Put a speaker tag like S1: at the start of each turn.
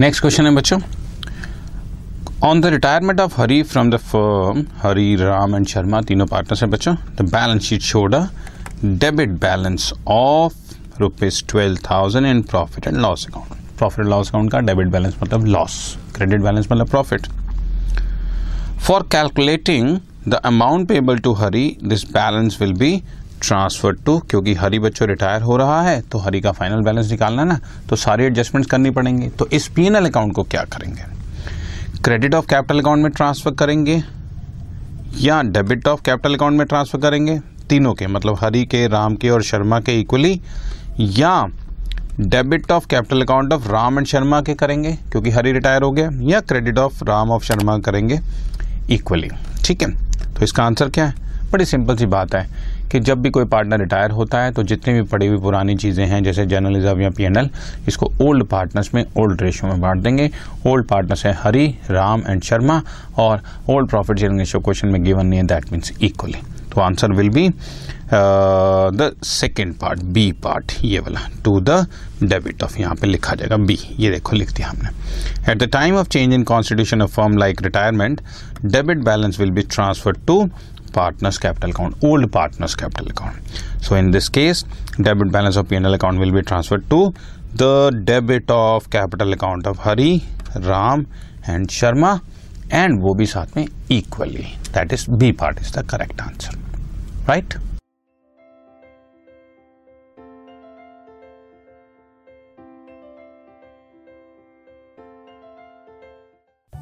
S1: Next question है, बच्चों. On the retirement of Hari from the firm Hari Ram and Sharma तीनों partners हैं, बच्चों. The balance sheet showed a debit balance of rupees twelve thousand in profit and loss account profit and loss account का debit balance मतलब loss credit balance मतलब profit for calculating the amount payable to Hari this balance will be transfer to क्योंकि हरी बच्चों retire हो रहा है तो हरी का फाइनल बैलेंस निकालना ना तो सारी एडजस्टमेंट्स करनी पड़ेंगे। तो इस पी एन एल अकाउंट को क्या करेंगे? क्रेडिट ऑफ़ कैपिटल अकाउंट में ट्रांसफ़र करेंगे, या डेबिट ऑफ़ कैपिटल अकाउंट में ट्रांसफ़र करेंगे? तीनों के मतलब हरी के, राम के और शर्मा के इक्वली या debit of capital account of Ram and Sharma के करेंगे, क्योंकि हरी रिटायर हो गया, या credit of Ram of Sharma करेंगे इक्वली ठीक है? तो इसका आंसर क्या है? बड़ी सिंपल सी बात है। कि जब भी कोई पार्टनर रिटायर होता है तो जितनी भी पड़ी हुई पुरानी चीज़ें हैं, जैसे जर्नलिज्म या पी इसको ओल्ड पार्टनर्स में ओल्ड रेशो में बांट देंगे। ओल्ड पार्टनर्स है हरी, राम एंड शर्मा, और old profit sharing ratio question में गिवन नहीं है दैट मीन्स इक्वली तो answer will be the second part B part ये वाला टू द डेबिट ऑफ़ यहाँ पे लिखा जाएगा बी ये देखो, लिख दिया हमने। At the time of change in constitution of form like retirement debit balance will be transfer to partners capital account old partners capital account. So in this case debit balance of pnl account will be transferred to the debit of capital account of hari ram and sharma and wo bhi saath mein equally. That is b part is the correct answer. Right?